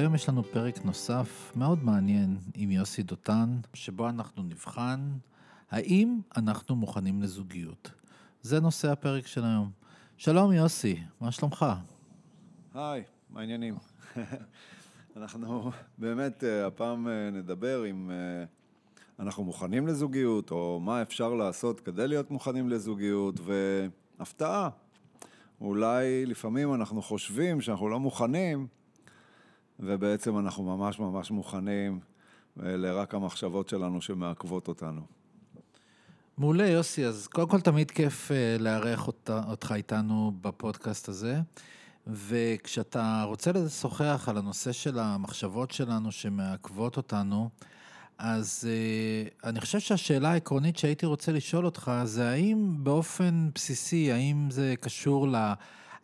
והיום יש לנו פרק נוסף מאוד מעניין עם יוסי דותן, שבו אנחנו נבחן האם אנחנו מוכנים לזוגיות. זה נושא הפרק של היום. שלום יוסי, מה שלומך? היי, מה העניינים? אנחנו באמת אה, הפעם אה, נדבר אם אה, אנחנו מוכנים לזוגיות, או מה אפשר לעשות כדי להיות מוכנים לזוגיות, והפתעה, אולי לפעמים אנחנו חושבים שאנחנו לא מוכנים, ובעצם אנחנו ממש ממש מוכנים, אלה רק המחשבות שלנו שמעכבות אותנו. מעולה, יוסי. אז קודם כל תמיד כיף לארח אותך איתנו בפודקאסט הזה. וכשאתה רוצה לשוחח על הנושא של המחשבות שלנו שמעכבות אותנו, אז uh, אני חושב שהשאלה העקרונית שהייתי רוצה לשאול אותך זה האם באופן בסיסי, האם זה קשור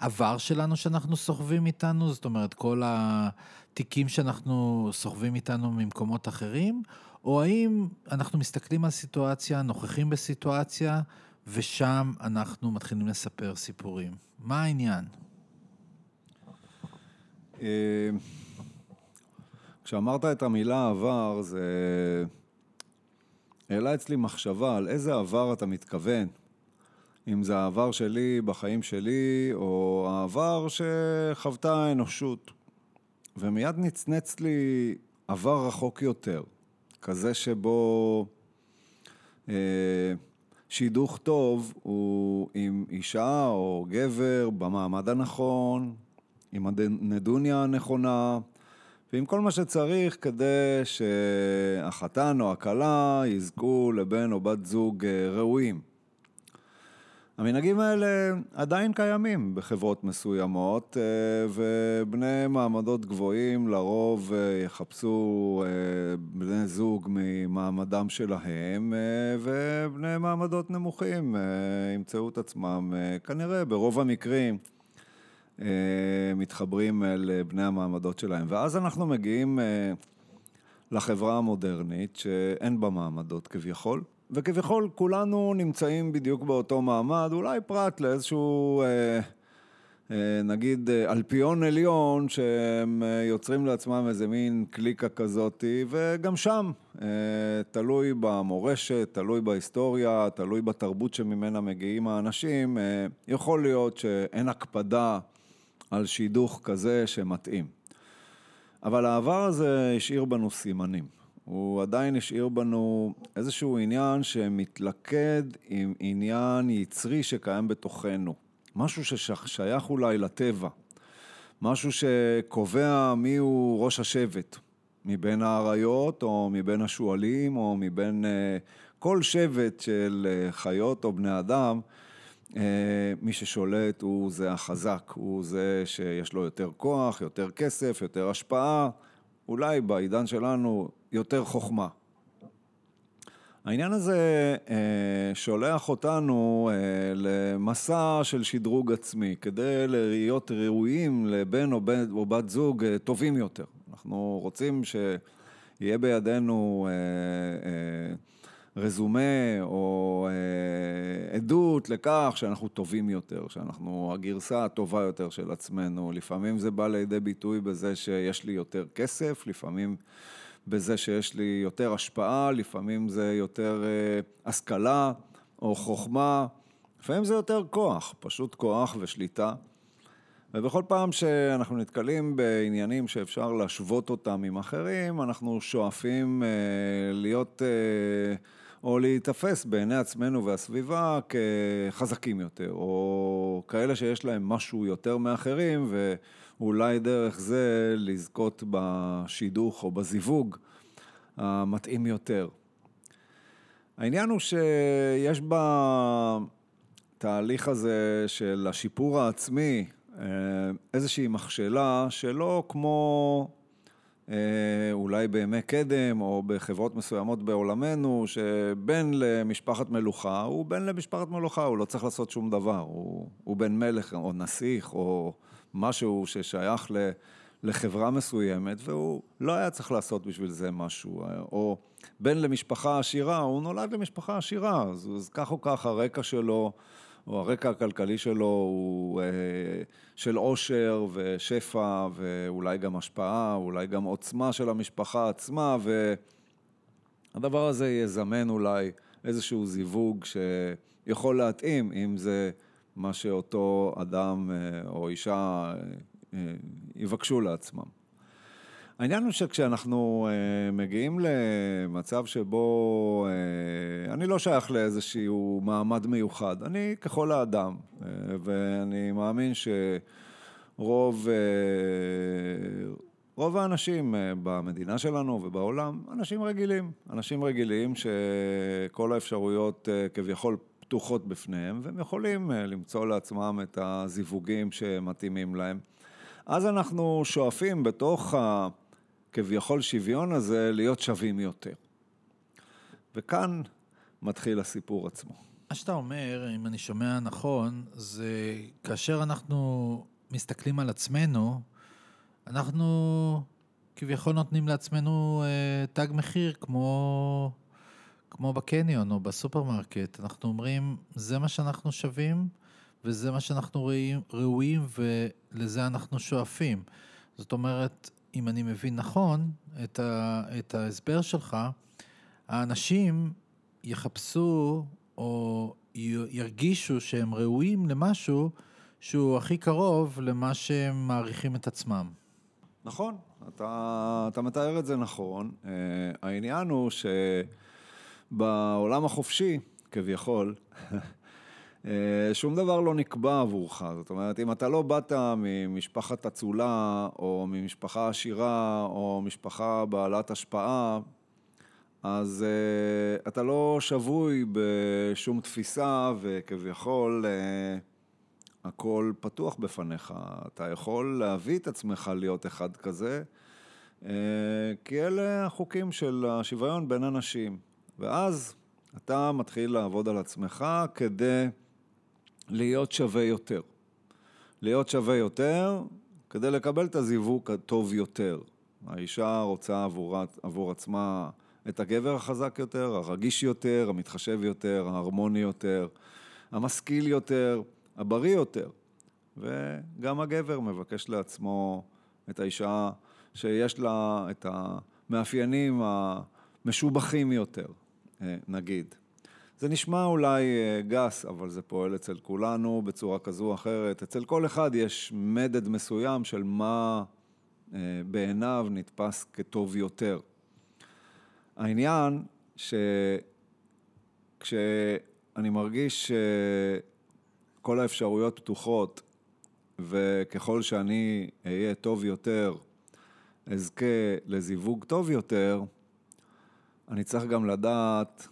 לעבר שלנו שאנחנו סוחבים איתנו, זאת אומרת כל התיקים שאנחנו סוחבים איתנו ממקומות אחרים, או האם אנחנו מסתכלים על סיטואציה, נוכחים בסיטואציה, ושם אנחנו מתחילים לספר סיפורים. מה העניין? אה, כשאמרת את המילה עבר, זה העלה אצלי מחשבה על איזה עבר אתה מתכוון. אם זה העבר שלי בחיים שלי, או העבר שחוותה האנושות. ומיד נצנץ לי עבר רחוק יותר, כזה שבו אה, שידוך טוב הוא עם אישה או גבר במעמד הנכון, עם הנדוניה הנכונה, ועם כל מה שצריך כדי שהחתן או הכלה יזכו לבן או בת זוג אה, ראויים. המנהגים האלה עדיין קיימים בחברות מסוימות, אה, ובני מעמדות גבוהים לרוב אה, יחפשו בני זוג ממעמדם שלהם, ובני מעמדות נמוכים ימצאו את עצמם, כנראה ברוב המקרים, אה, מתחברים אל אה, בני המעמדות שלהם. ואז אנחנו מגיעים אה, לחברה המודרנית, שאין בה מעמדות כביכול, וכביכול כולנו נמצאים בדיוק באותו מעמד, אולי פרט לאיזשהו... נגיד אלפיון עליון, שהם יוצרים לעצמם איזה מין קליקה כזאתי, וגם שם, תלוי במורשת, תלוי בהיסטוריה, תלוי בתרבות שממנה מגיעים האנשים, יכול להיות שאין הקפדה על שידוך כזה שמתאים. אבל העבר הזה השאיר בנו סימנים. הוא עדיין השאיר בנו איזשהו עניין שמתלכד עם עניין יצרי שקיים בתוכנו. משהו ששייך אולי לטבע. משהו שקובע מיהו ראש השבט. מבין האריות, או מבין השועלים, או מבין uh, כל שבט של uh, חיות או בני אדם. אה, מי ששולט הוא זה החזק, הוא זה שיש לו יותר כוח, יותר כסף, יותר השפעה, אולי בעידן שלנו יותר חוכמה. העניין הזה אה, שולח אותנו אה, למסע של שדרוג עצמי, כדי להיות ראויים לבן או, בן, או בת זוג טובים יותר. אנחנו רוצים שיהיה בידינו רזומה או אה, עדות לכך שאנחנו טובים יותר, שאנחנו הגרסה הטובה יותר של עצמנו. לפעמים זה בא לידי ביטוי בזה שיש לי יותר כסף, לפעמים בזה שיש לי יותר השפעה, לפעמים זה יותר אה, השכלה או חוכמה, לפעמים זה יותר כוח, פשוט כוח ושליטה. ובכל פעם שאנחנו נתקלים בעניינים שאפשר להשוות אותם עם אחרים, אנחנו שואפים אה, להיות... אה, או להיתפס בעיני עצמנו והסביבה כחזקים יותר, או כאלה שיש להם משהו יותר מאחרים, ואולי דרך זה לזכות בשידוך או בזיווג המתאים יותר. העניין הוא שיש בתהליך הזה של השיפור העצמי אה, איזושהי מכשלה שלא כמו אה, אולי בימי קדם או בחברות מסוימות בעולמנו, שבן למשפחת מלוכה הוא בן למשפחת מלוכה, הוא לא צריך לעשות שום דבר, הוא, הוא בן מלך או נסיך או משהו ששייך ל, לחברה מסוימת, והוא לא היה צריך לעשות בשביל זה משהו. או בן למשפחה עשירה, הוא נולד למשפחה עשירה, אז, אז כך או כך הרקע שלו או הרקע הכלכלי שלו הוא אה, של עושר ושפע ואולי גם השפעה, אולי גם עוצמה של המשפחה עצמה, והדבר הזה יזמן אולי איזשהו זיווג שיכול להתאים, אם זה מה שאותו אדם אה, או אישה אה, יבקשו לעצמם. העניין הוא שכשאנחנו אה, מגיעים למצב שבו אה, אני לא שייך לאיזשהו מעמד מיוחד, אני ככל האדם, אה, ואני מאמין שרוב אה, רוב האנשים אה, במדינה שלנו ובעולם, אנשים רגילים, אנשים רגילים שכל האפשרויות אה, כביכול פתוחות בפניהם, והם יכולים אה, למצוא לעצמם את הזיווגים שמתאימים להם. אז אנחנו שואפים בתוך ה... כביכול שוויון הזה להיות שווים יותר. וכאן מתחיל הסיפור עצמו. מה שאתה אומר, אם אני שומע נכון, זה כאשר אנחנו מסתכלים על עצמנו, אנחנו כביכול נותנים לעצמנו אה, תג מחיר כמו, כמו בקניון או בסופרמרקט. אנחנו אומרים, זה מה שאנחנו שווים וזה מה שאנחנו ראויים ולזה אנחנו שואפים. זאת אומרת, אם אני מבין נכון את, ה, את ההסבר שלך, האנשים יחפשו או ירגישו שהם ראויים למשהו שהוא הכי קרוב למה שהם מעריכים את עצמם. נכון, אתה, אתה מתאר את זה נכון. Uh, העניין הוא שבעולם החופשי, כביכול, אה, שום דבר לא נקבע עבורך, זאת אומרת, אם אתה לא באת ממשפחת אצולה, או ממשפחה עשירה, או משפחה בעלת השפעה, אז uh, אתה לא שבוי בשום תפיסה, וכביכול uh, הכל פתוח בפניך. אתה יכול להביא את עצמך להיות אחד כזה, uh, כי אלה החוקים של השוויון בין אנשים. ואז אתה מתחיל לעבוד על עצמך כדי... להיות שווה יותר. להיות שווה יותר כדי לקבל את הזיווג הטוב יותר. האישה רוצה עבור, עבור עצמה את הגבר החזק יותר, הרגיש יותר, המתחשב יותר, ההרמוני יותר, המשכיל יותר, הבריא יותר. וגם הגבר מבקש לעצמו את האישה שיש לה את המאפיינים המשובחים יותר, נגיד. זה נשמע אולי אה, גס, אבל זה פועל אצל כולנו בצורה כזו או אחרת. אצל כל אחד יש מדד מסוים של מה אה, בעיניו נתפס כטוב יותר. העניין שכשאני מרגיש שכל האפשרויות פתוחות וככל שאני אהיה טוב יותר, אזכה לזיווג טוב יותר, אני צריך גם לדעת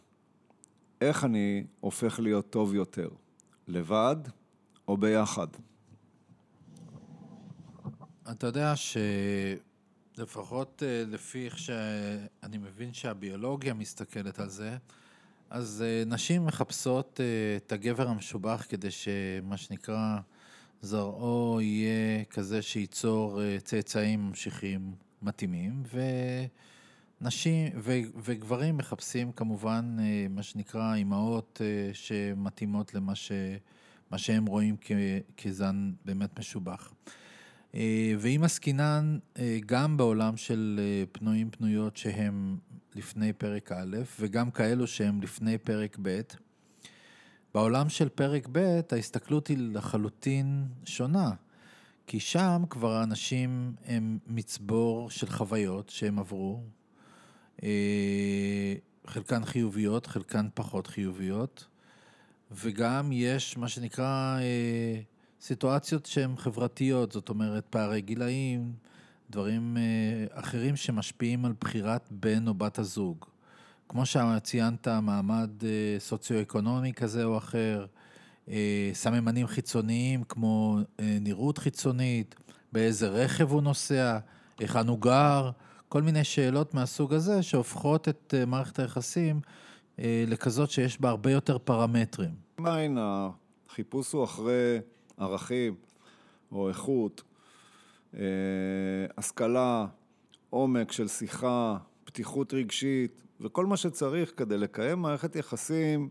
איך אני הופך להיות טוב יותר, לבד או ביחד? אתה יודע שלפחות אה, לפי איך שאני מבין שהביולוגיה מסתכלת על זה, אז אה, נשים מחפשות אה, את הגבר המשובח כדי שמה שנקרא זרעו יהיה כזה שייצור צאצאים ממשיכים מתאימים, ו... נשים ו, וגברים מחפשים כמובן אה, מה שנקרא אימהות אה, שמתאימות למה ש, שהם רואים כ, כזן באמת משובח. אה, ואם עסקינן גם בעולם של פנויים פנויות שהם לפני פרק א' וגם כאלו שהם לפני פרק ב', בעולם של פרק ב' ההסתכלות היא לחלוטין שונה. כי שם כבר האנשים הם מצבור של חוויות שהם עברו, חלקן חיוביות, חלקן פחות חיוביות, וגם יש מה שנקרא אה, סיטואציות שהן חברתיות, זאת אומרת פערי גילאים, דברים אה, אחרים שמשפיעים על בחירת בן או בת הזוג. כמו שציינת, מעמד סוציו-אקונומי כזה או אחר, סממנים חיצוניים כמו נראות חיצונית, באיזה רכב הוא נוסע, היכן הוא גר. כל מיני שאלות מהסוג הזה שהופכות את אה, מערכת היחסים אה, לכזאת שיש בה הרבה יותר פרמטרים. עדיין החיפוש הוא אחרי ערכים או איכות, אה, השכלה, עומק של שיחה, פתיחות רגשית וכל מה שצריך כדי לקיים מערכת יחסים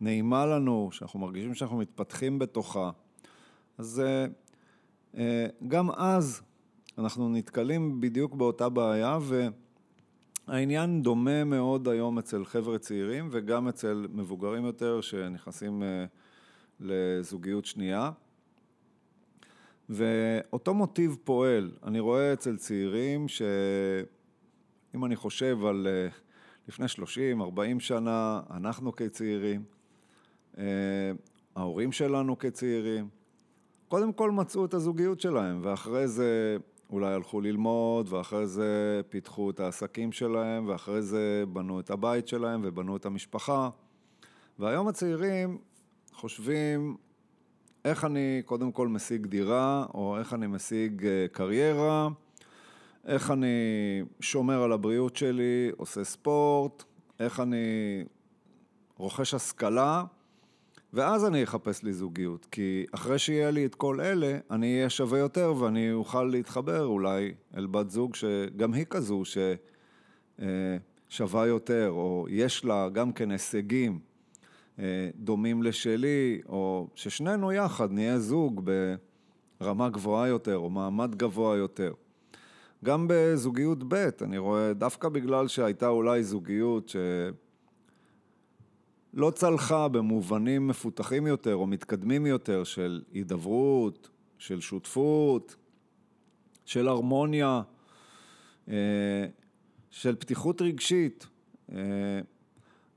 נעימה לנו, שאנחנו מרגישים שאנחנו מתפתחים בתוכה. אז גם אז אנחנו נתקלים בדיוק באותה בעיה, והעניין דומה מאוד היום אצל חבר'ה צעירים וגם אצל מבוגרים יותר שנכנסים לזוגיות שנייה. ואותו מוטיב פועל, אני רואה אצל צעירים שאם אני חושב על לפני 30, 40 שנה, אנחנו כצעירים, ההורים שלנו כצעירים, קודם כל מצאו את הזוגיות שלהם, ואחרי זה אולי הלכו ללמוד, ואחרי זה פיתחו את העסקים שלהם, ואחרי זה בנו את הבית שלהם ובנו את המשפחה. והיום הצעירים חושבים איך אני קודם כל משיג דירה, או איך אני משיג קריירה, איך אני שומר על הבריאות שלי, עושה ספורט, איך אני רוכש השכלה, ואז אני אחפש לי זוגיות. כי אחרי שיהיה לי את כל אלה, אני אהיה שווה יותר ואני אוכל להתחבר אולי אל בת זוג שגם היא כזו ששווה יותר, או יש לה גם כן הישגים. דומים לשלי, או ששנינו יחד נהיה זוג ברמה גבוהה יותר, או מעמד גבוה יותר. גם בזוגיות ב', אני רואה, דווקא בגלל שהייתה אולי זוגיות שלא צלחה במובנים מפותחים יותר או מתקדמים יותר של הידברות, של שותפות, של הרמוניה, של פתיחות רגשית.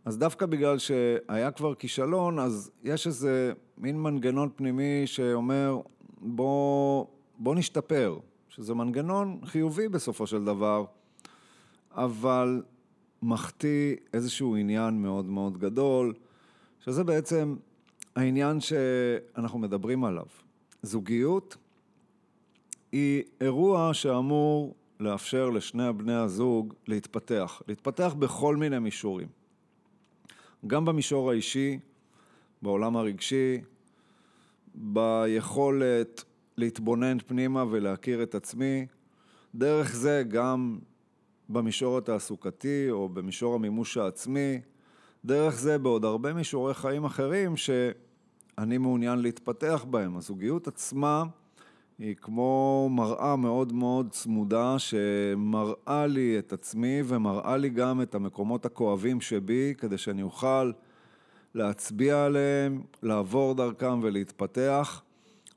אז דווקא בגלל שהיה כבר כישלון, אז יש איזה מין מנגנון פנימי שאומר, בוא, בוא נשתפר, שזה מנגנון חיובי בסופו של דבר, אבל מחטיא איזשהו עניין מאוד מאוד גדול, שזה בעצם העניין שאנחנו מדברים עליו. זוגיות היא אירוע שאמור לאפשר לשני בני הזוג להתפתח, להתפתח בכל מיני מישורים. גם במישור האישי, בעולם הרגשי, ביכולת להתבונן פנימה ולהכיר את עצמי, דרך זה גם במישור התעסוקתי או במישור המימוש העצמי, דרך זה בעוד הרבה מישורי חיים אחרים שאני מעוניין להתפתח בהם. הזוגיות עצמה היא כמו מראה מאוד מאוד צמודה שמראה לי את עצמי ומראה לי גם את המקומות הכואבים שבי כדי שאני אוכל להצביע עליהם, לעבור דרכם ולהתפתח,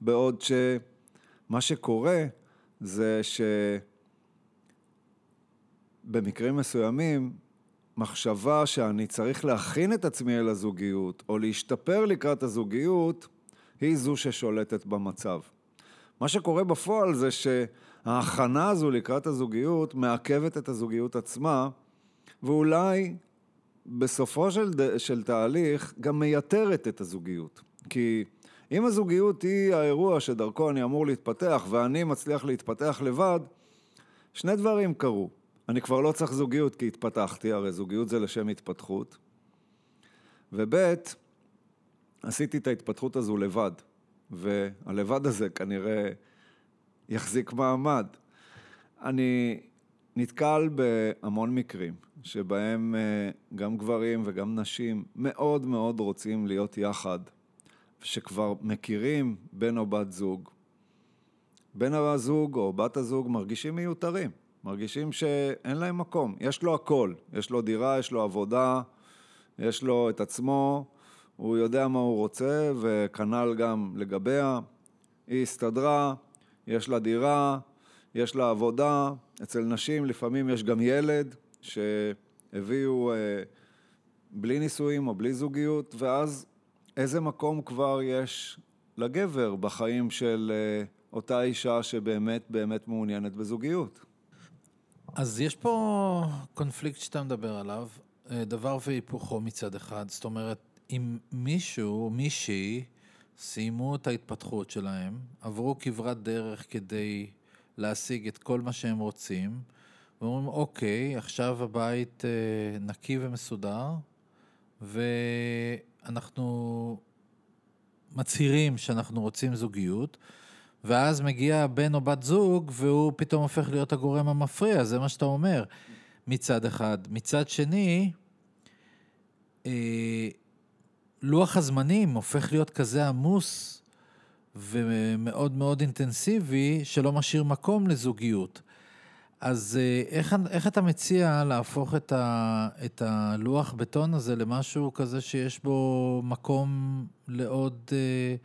בעוד שמה שקורה זה שבמקרים מסוימים מחשבה שאני צריך להכין את עצמי אל הזוגיות או להשתפר לקראת הזוגיות היא זו ששולטת במצב. מה שקורה בפועל זה שההכנה הזו לקראת הזוגיות מעכבת את הזוגיות עצמה, ואולי בסופו של, של תהליך גם מייתרת את הזוגיות. כי אם הזוגיות היא האירוע שדרכו אני אמור להתפתח ואני מצליח להתפתח לבד, שני דברים קרו. אני כבר לא צריך זוגיות כי התפתחתי, הרי זוגיות זה לשם התפתחות. וב', עשיתי את ההתפתחות הזו לבד. והלבד הזה כנראה יחזיק מעמד. אני נתקל בהמון מקרים שבהם אה, גם גברים וגם נשים מאוד מאוד רוצים להיות יחד, שכבר מכירים בן או בת זוג. בן הזוג או בת הזוג מרגישים מיותרים, מרגישים שאין להם מקום. יש לו הכל, יש לו דירה, יש לו עבודה, יש לו את עצמו, הוא יודע מה הוא רוצה, וכנ"ל גם לגביה. היא הסתדרה, יש לה דירה, יש לה עבודה. אצל נשים לפעמים יש גם ילד שהביאו אה, בלי נישואים או בלי זוגיות, ואז איזה מקום כבר יש לגבר בחיים של אה, אותה אישה שבאמת באמת מעוניינת בזוגיות? אז יש פה קונפליקט שאתה מדבר עליו, אה, דבר והיפוכו מצד אחד, זאת אומרת, אם מישהו, מישהי, סיימו את ההתפתחות שלהם, עברו כברת דרך כדי להשיג את כל מה שהם רוצים, ואומרים, אוקיי, עכשיו הבית אה, נקי ומסודר, ואנחנו מצהירים שאנחנו רוצים זוגיות, ואז מגיע בן או בת זוג, והוא פתאום הופך להיות הגורם המפריע, זה מה שאתה אומר, מצד אחד. מצד שני, אה, לוח הזמנים הופך להיות כזה עמוס ומאוד מאוד אינטנסיבי, שלא משאיר מקום לזוגיות. אז אה, איך, איך אתה מציע להפוך את, ה, את הלוח בטון הזה למשהו כזה שיש בו מקום לעוד, אה,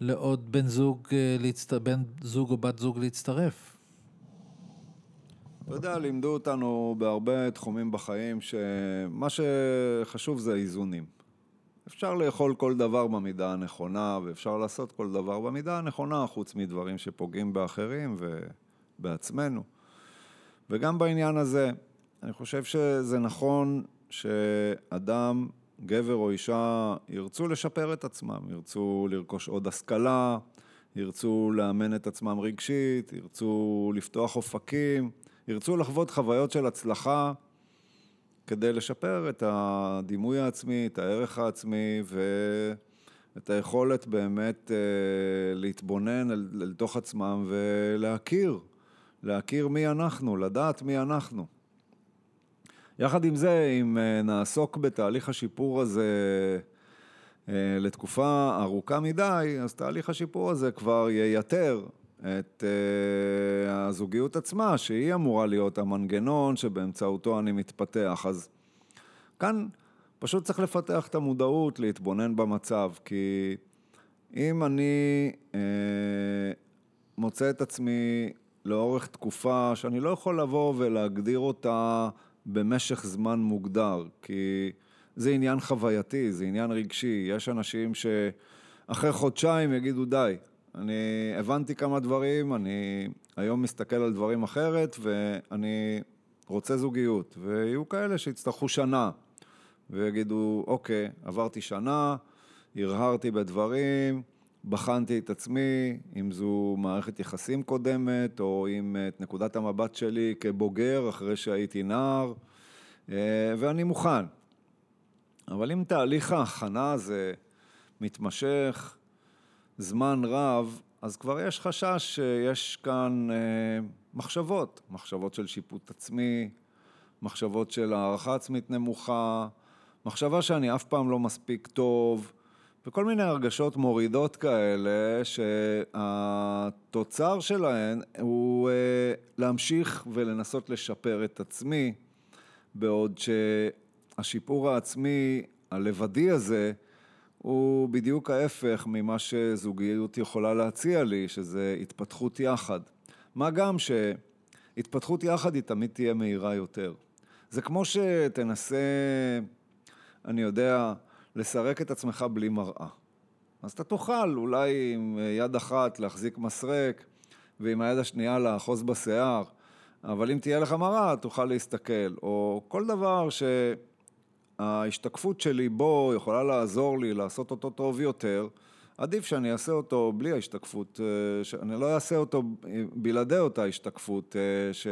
לעוד בן זוג, אה. בן זוג או בת זוג להצטרף? אתה יודע, לימדו אותנו בהרבה תחומים בחיים שמה שחשוב זה איזונים. אפשר לאכול כל דבר במידה הנכונה, ואפשר לעשות כל דבר במידה הנכונה, חוץ מדברים שפוגעים באחרים ובעצמנו. וגם בעניין הזה, אני חושב שזה נכון שאדם, גבר או אישה, ירצו לשפר את עצמם, ירצו לרכוש עוד השכלה, ירצו לאמן את עצמם רגשית, ירצו לפתוח אופקים, ירצו לחוות חוויות של הצלחה כדי לשפר את הדימוי העצמי, את הערך העצמי ואת היכולת באמת אה, להתבונן אל, אל תוך עצמם ולהכיר להכיר מי אנחנו, לדעת מי אנחנו. יחד עם זה, אם אה, נעסוק בתהליך השיפור הזה אה, לתקופה ארוכה מדי, אז תהליך השיפור הזה כבר ייתר את אה, הזוגיות עצמה, שהיא אמורה להיות המנגנון שבאמצעותו אני מתפתח. אז כאן פשוט צריך לפתח את המודעות, להתבונן במצב, כי אם אני מוצא את עצמי לאורך תקופה שאני לא יכול לבוא ולהגדיר אותה במשך זמן מוגדר, כי זה עניין חווייתי, זה עניין רגשי. יש אנשים שאחרי חודשיים יגידו די, אני הבנתי כמה דברים, אני היום מסתכל על דברים אחרת ואני רוצה זוגיות. ויהיו כאלה שיצטרכו שנה ויגידו, אוקיי, עברתי שנה, הרהרתי בדברים, בחנתי את עצמי, אם זו מערכת יחסים קודמת, או אם את נקודת המבט שלי כבוגר אחרי שהייתי נער, אה, ואני מוכן. אבל אם תהליך ההכנה הזה מתמשך זמן רב, אז כבר יש חשש שיש כאן אה, מחשבות, מחשבות של שיפוט עצמי, מחשבות של הערכה עצמית נמוכה, מחשבה שאני אף פעם לא מספיק טוב, וכל מיני הרגשות מורידות כאלה, שהתוצר שלהן הוא אה, להמשיך ולנסות לשפר את עצמי, בעוד שהשיפור העצמי הלבדי הזה, הוא בדיוק ההפך ממה שזוגיות יכולה להציע לי, שזה התפתחות יחד. מה גם שהתפתחות יחד היא תמיד תהיה מהירה יותר. זה כמו שתנסה, אני יודע, לסרק את עצמך בלי מראה. אז אתה תוכל אולי עם יד אחת להחזיק מסרק ועם היד השנייה לאחוז בשיער, אבל אם תהיה לך מראה תוכל להסתכל, או כל דבר שההשתקפות שלי בו יכולה לעזור לי לעשות אותו טוב יותר, עדיף שאני אעשה אותו בלי ההשתקפות, אה, שאני לא אעשה אותו בלעדי אותה השתקפות אה, ש...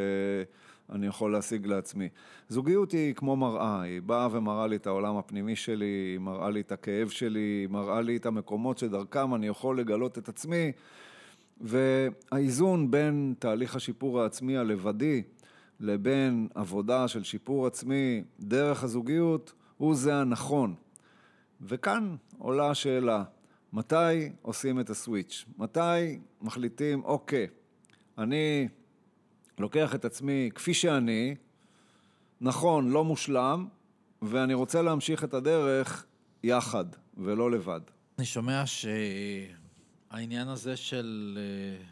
אני יכול להשיג לעצמי. זוגיות היא כמו מראה, היא באה ומראה לי את העולם הפנימי שלי, היא מראה לי את הכאב שלי, היא מראה לי את המקומות שדרכם אני יכול לגלות את עצמי, והאיזון בין תהליך השיפור העצמי הלבדי לבין עבודה של שיפור עצמי דרך הזוגיות, הוא זה הנכון. וכאן עולה השאלה, מתי עושים את הסוויץ'? מתי מחליטים, אוקיי, אני לוקח את עצמי כפי שאני, נכון, לא מושלם, ואני רוצה להמשיך את הדרך יחד ולא לבד. אני שומע שהעניין הזה של אה,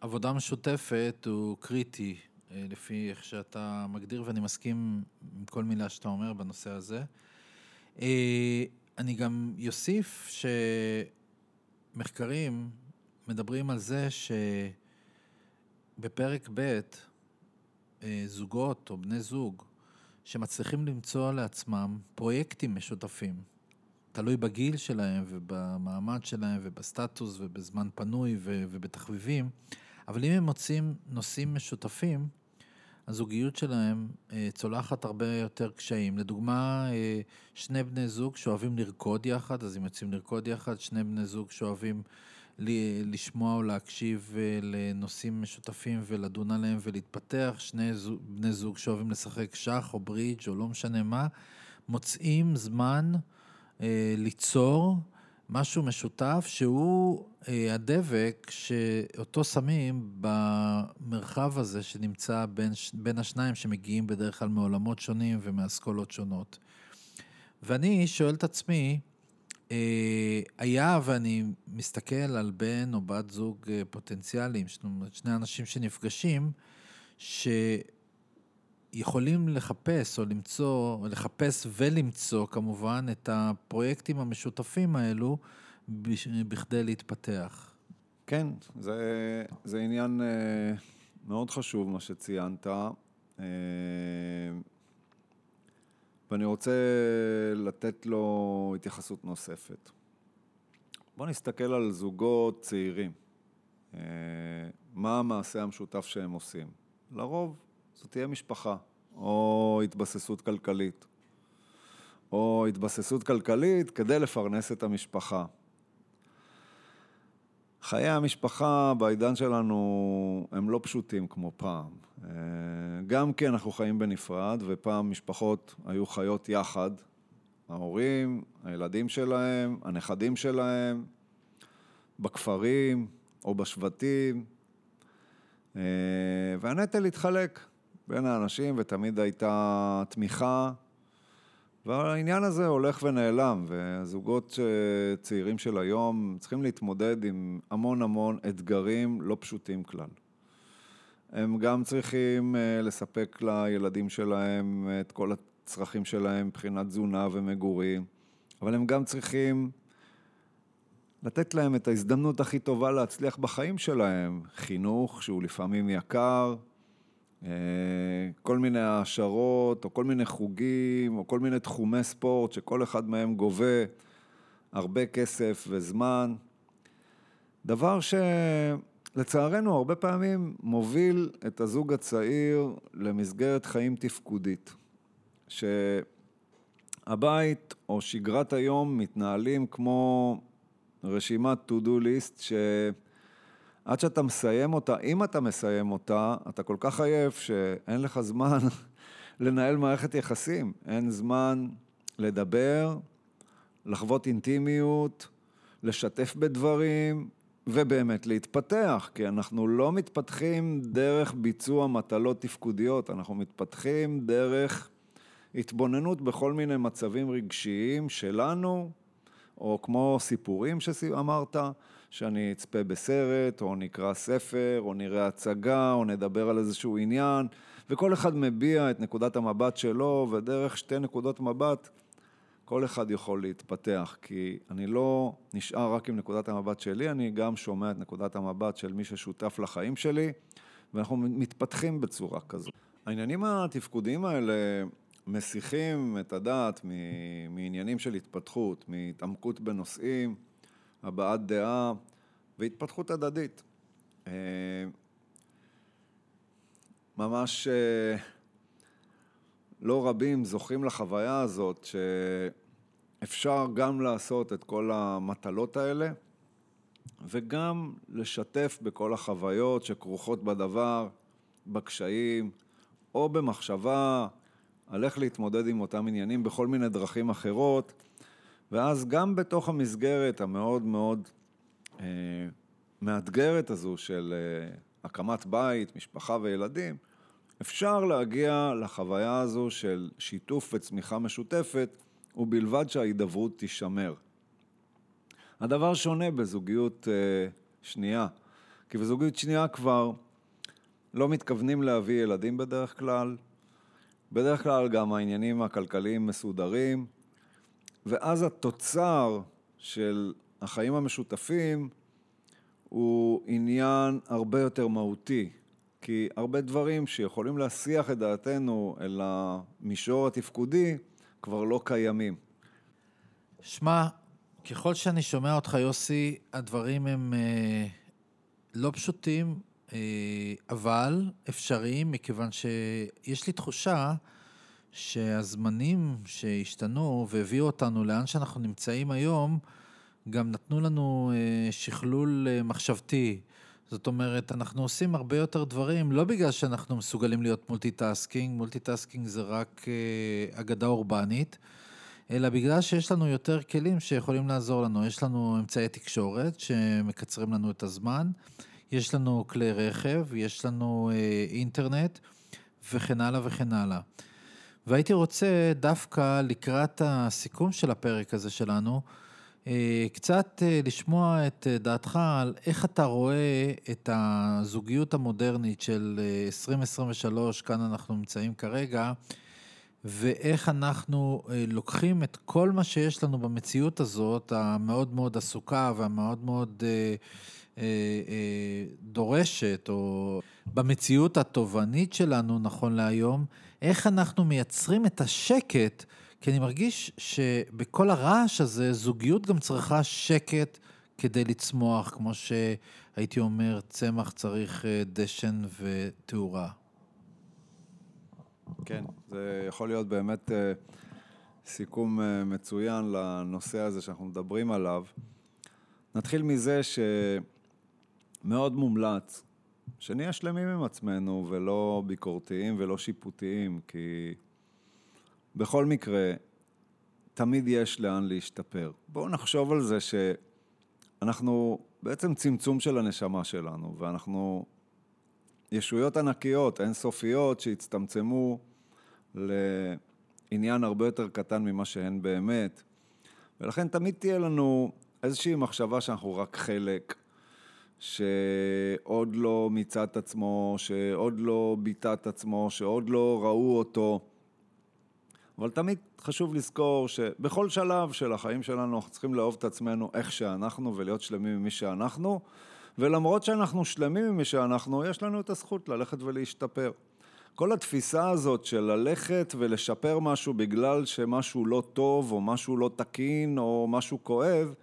עבודה משותפת הוא קריטי, אה, לפי איך שאתה מגדיר, ואני מסכים עם כל מילה שאתה אומר בנושא הזה. אה, אני גם אוסיף שמחקרים מדברים על זה ש... בפרק ב', אה, זוגות או בני זוג שמצליחים למצוא לעצמם פרויקטים משותפים, תלוי בגיל שלהם ובמעמד שלהם ובסטטוס ובזמן פנוי ובתחביבים, אבל אם הם מוצאים נושאים משותפים, הזוגיות שלהם אה, צולחת הרבה יותר קשיים. לדוגמה, אה, שני בני זוג שאוהבים לרקוד יחד, אז הם יוצאים לרקוד יחד, שני בני זוג שאוהבים לשמוע או להקשיב אה, לנושאים משותפים ולדון עליהם ולהתפתח, שני זוג, בני זוג שאוהבים לשחק שח או ברידג' או לא משנה מה, מוצאים זמן אה, ליצור משהו משותף שהוא אה, הדבק שאותו שמים במרחב הזה שנמצא בין, בין השניים שמגיעים בדרך כלל מעולמות שונים ומאסכולות שונות. ואני שואל את עצמי, היה ואני מסתכל על בן או בת זוג אה, פוטנציאליים, שני אנשים שנפגשים, שיכולים לחפש או למצוא, לחפש ולמצוא כמובן את הפרויקטים המשותפים האלו בכדי להתפתח. כן, זה, זה עניין אה, מאוד חשוב מה שציינת. ואני רוצה לתת לו התייחסות נוספת. בואו נסתכל על זוגות צעירים. אה, מה המעשה המשותף שהם עושים? לרוב זו תהיה משפחה, או התבססות כלכלית. או התבססות כלכלית כדי לפרנס את המשפחה. חיי המשפחה בעידן שלנו הם לא פשוטים כמו פעם. אה, גם כי אנחנו חיים בנפרד, ופעם משפחות היו חיות יחד, ההורים, הילדים שלהם, הנכדים שלהם, בכפרים או בשבטים, אה, והנטל התחלק בין האנשים ותמיד הייתה תמיכה והעניין הזה הולך ונעלם, והזוגות צעירים של היום צריכים להתמודד עם המון המון אתגרים לא פשוטים כלל. הם גם צריכים אה, לספק לילדים שלהם את כל הצרכים שלהם מבחינת תזונה ומגורים, אבל הם גם צריכים לתת להם את ההזדמנות הכי טובה להצליח בחיים שלהם. חינוך שהוא לפעמים יקר, אה, כל מיני העשרות, או כל מיני חוגים, או כל מיני תחומי ספורט, שכל אחד מהם גובה הרבה כסף וזמן. דבר שלצערנו הרבה פעמים מוביל את הזוג הצעיר למסגרת חיים תפקודית. שהבית או שגרת היום מתנהלים כמו רשימת to-do list, ש... עד שאתה מסיים אותה, אם אתה מסיים אותה, אתה כל כך עייף שאין לך זמן לנהל מערכת יחסים. אין זמן לדבר, לחוות אינטימיות, לשתף בדברים, ובאמת להתפתח, כי אנחנו לא מתפתחים דרך ביצוע מטלות תפקודיות, אנחנו מתפתחים דרך התבוננות בכל מיני מצבים רגשיים שלנו, או כמו סיפורים שאמרת, שאני אצפה בסרט, או נקרא ספר, או נראה הצגה, או נדבר על איזשהו עניין, וכל אחד מביע את נקודת המבט שלו, ודרך שתי נקודות מבט, כל אחד יכול להתפתח, כי אני לא נשאר רק עם נקודת המבט שלי, אני גם שומע את נקודת המבט של מי ששותף לחיים שלי, ואנחנו מתפתחים בצורה כזו. העניינים התפקודיים האלה מסיחים את הדעת מעניינים של התפתחות, מהתעמקות בנושאים. הבעת דעה והתפתחות הדדית. אה, ממש אה, לא רבים זוכים לחוויה הזאת שאפשר גם לעשות את כל המטלות האלה וגם לשתף בכל החוויות שכרוכות בדבר, בקשיים או במחשבה על איך להתמודד עם אותם עניינים בכל מיני דרכים אחרות. ואז גם בתוך המסגרת המאוד מאוד אה, מאתגרת הזו של אה, הקמת בית, משפחה וילדים, אפשר להגיע לחוויה הזו של שיתוף וצמיחה משותפת, ובלבד שההידברות תישמר. הדבר שונה בזוגיות אה, שנייה, כי בזוגיות שנייה כבר לא מתכוונים להביא ילדים בדרך כלל, בדרך כלל גם העניינים הכלכליים מסודרים, ואז התוצר של החיים המשותפים הוא עניין הרבה יותר מהותי, כי הרבה דברים שיכולים להסיח את דעתנו אל המישור התפקודי כבר לא קיימים. שמע, ככל שאני שומע אותך, יוסי, הדברים הם אה, לא פשוטים, אבל אפשריים, מכיוון שיש לי תחושה שהזמנים שהשתנו והביאו אותנו לאן שאנחנו נמצאים היום, גם נתנו לנו אה, שכלול אה, מחשבתי. זאת אומרת, אנחנו עושים הרבה יותר דברים, לא בגלל שאנחנו מסוגלים להיות multitasking, multitasking זה רק אה, אגדה אורבנית, אלא בגלל שיש לנו יותר כלים שיכולים לעזור לנו. יש לנו אמצעי תקשורת שמקצרים לנו את הזמן, יש לנו כלי רכב, יש לנו אה, אינטרנט וכן הלאה וכן הלאה. והייתי רוצה דווקא לקראת הסיכום של הפרק הזה שלנו, אה, קצת אה, לשמוע את אה, דעתך על איך אתה רואה את הזוגיות המודרנית של 2023, כאן אנחנו נמצאים כרגע, ואיך אנחנו לוקחים את כל מה שיש לנו במציאות הזאת, המאוד מאוד עסוקה והמאוד מאוד דורשת, או במציאות התובענית שלנו נכון להיום, איך אנחנו מייצרים את השקט כי אני מרגיש שבכל הרעש הזה, זוגיות גם צריכה שקט כדי לצמוח, כמו שהייתי אומר, צמח צריך אה, דשן ותאורה. כן, זה יכול להיות באמת אה, סיכום אה, מצוין לנושא הזה שאנחנו מדברים עליו. נתחיל מזה שמאוד מומלץ שנהיה שלמים עם עצמנו ולא ביקורתיים ולא שיפוטיים, כי בכל מקרה, תמיד יש לאן להשתפר. בואו נחשוב על זה שאנחנו בעצם צמצום של הנשמה שלנו, ואנחנו ישויות ענקיות, אינסופיות, שהצטמצמו לעניין הרבה יותר קטן ממה שהן באמת. ולכן תמיד תהיה לנו איזושהי מחשבה שאנחנו רק חלק, שעוד לא מיצה את עצמו, שעוד לא ביטא את עצמו, שעוד לא ראו אותו. אבל תמיד חשוב לזכור שבכל שלב של החיים שלנו אנחנו צריכים לאהוב את עצמנו איך שאנחנו ולהיות שלמים עם מי שאנחנו, ולמרות שאנחנו שלמים עם מי שאנחנו, יש לנו את הזכות ללכת ולהשתפר. כל התפיסה הזאת של ללכת ולשפר משהו בגלל שמשהו לא טוב, או משהו לא תקין, או משהו כואב,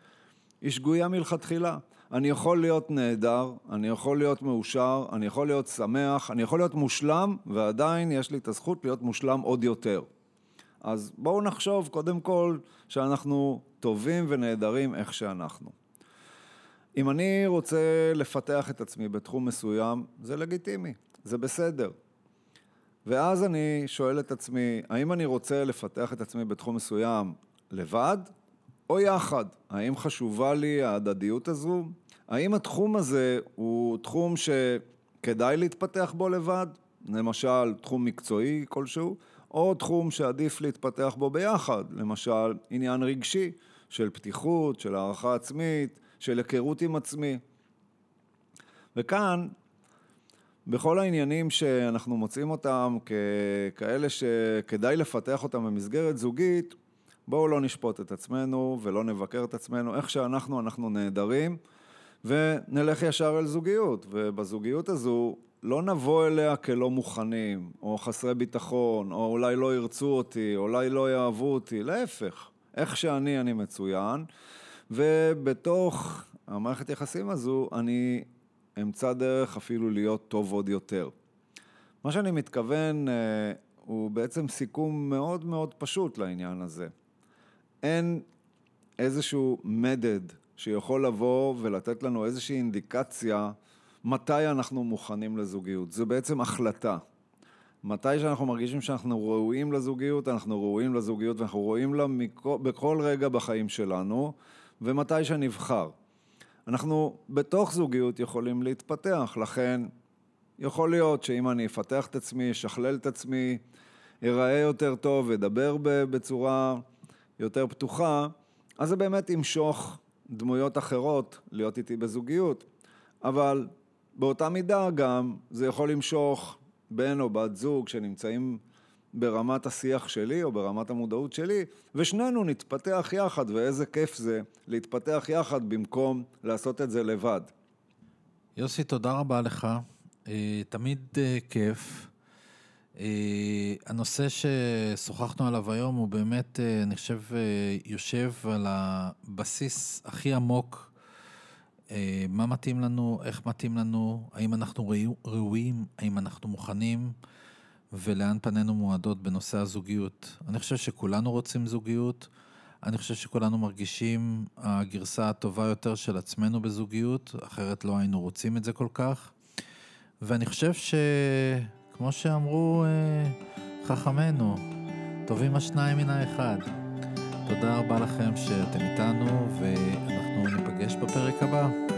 היא שגויה מלכתחילה. אני יכול להיות נהדר, אני יכול להיות מאושר, אני יכול להיות שמח, אני יכול להיות מושלם, ועדיין יש לי את הזכות להיות מושלם עוד יותר. אז בואו נחשוב קודם כל שאנחנו טובים ונהדרים איך שאנחנו. אם אני רוצה לפתח את עצמי בתחום מסוים, זה לגיטימי, זה בסדר. ואז אני שואל את עצמי, האם אני רוצה לפתח את עצמי בתחום מסוים לבד או יחד? האם חשובה לי ההדדיות הזו? האם התחום הזה הוא תחום שכדאי להתפתח בו לבד? למשל, תחום מקצועי כלשהו? או תחום שעדיף להתפתח בו ביחד, למשל עניין רגשי של פתיחות, של הערכה עצמית, של היכרות עם עצמי. וכאן, בכל העניינים שאנחנו מוצאים אותם ככאלה שכדאי לפתח אותם במסגרת זוגית, בואו לא נשפוט את עצמנו ולא נבקר את עצמנו, איך שאנחנו, אנחנו נהדרים, ונלך ישר אל זוגיות, ובזוגיות הזו לא נבוא אליה כלא מוכנים, או חסרי ביטחון, או אולי לא ירצו אותי, או אולי לא יאהבו אותי, להפך, איך שאני, אני מצוין, ובתוך המערכת יחסים הזו, אני אמצא דרך אפילו להיות טוב עוד יותר. מה שאני מתכוון אה, הוא בעצם סיכום מאוד מאוד פשוט לעניין הזה. אין איזשהו מדד שיכול לבוא ולתת לנו איזושהי אינדיקציה מתי אנחנו מוכנים לזוגיות. זו בעצם החלטה. מתי שאנחנו מרגישים שאנחנו ראויים לזוגיות, אנחנו ראויים לזוגיות ואנחנו ראויים לה מכל, בכל רגע בחיים שלנו, ומתי שנבחר. אנחנו בתוך זוגיות יכולים להתפתח, לכן יכול להיות שאם אני אפתח את עצמי, אשכלל את עצמי, אראה יותר טוב, אדבר בצורה יותר פתוחה, אז זה באמת ימשוך דמויות אחרות להיות איתי בזוגיות. אבל באותה מידה גם זה יכול למשוך בן או בת זוג שנמצאים ברמת השיח שלי או ברמת המודעות שלי, ושנינו נתפתח יחד, ואיזה כיף זה להתפתח יחד במקום לעשות את זה לבד. יוסי, תודה רבה לך. אה, תמיד אה, כיף. אה, הנושא ששוחחנו עליו היום הוא באמת, אני חושב, יושב על הבסיס הכי עמוק מה מתאים לנו, איך מתאים לנו, האם אנחנו ראויים, האם אנחנו מוכנים, ולאן פנינו מועדות בנושא הזוגיות. אני חושב שכולנו רוצים זוגיות, אני חושב שכולנו מרגישים הגרסה הטובה יותר של עצמנו בזוגיות, אחרת לא היינו רוצים את זה כל כך. ואני חושב שכמו שאמרו אה, חכמינו, טובים השניים מן האחד. תודה רבה לכם שאתם איתנו, ואנחנו ניפגש בפרק הבא.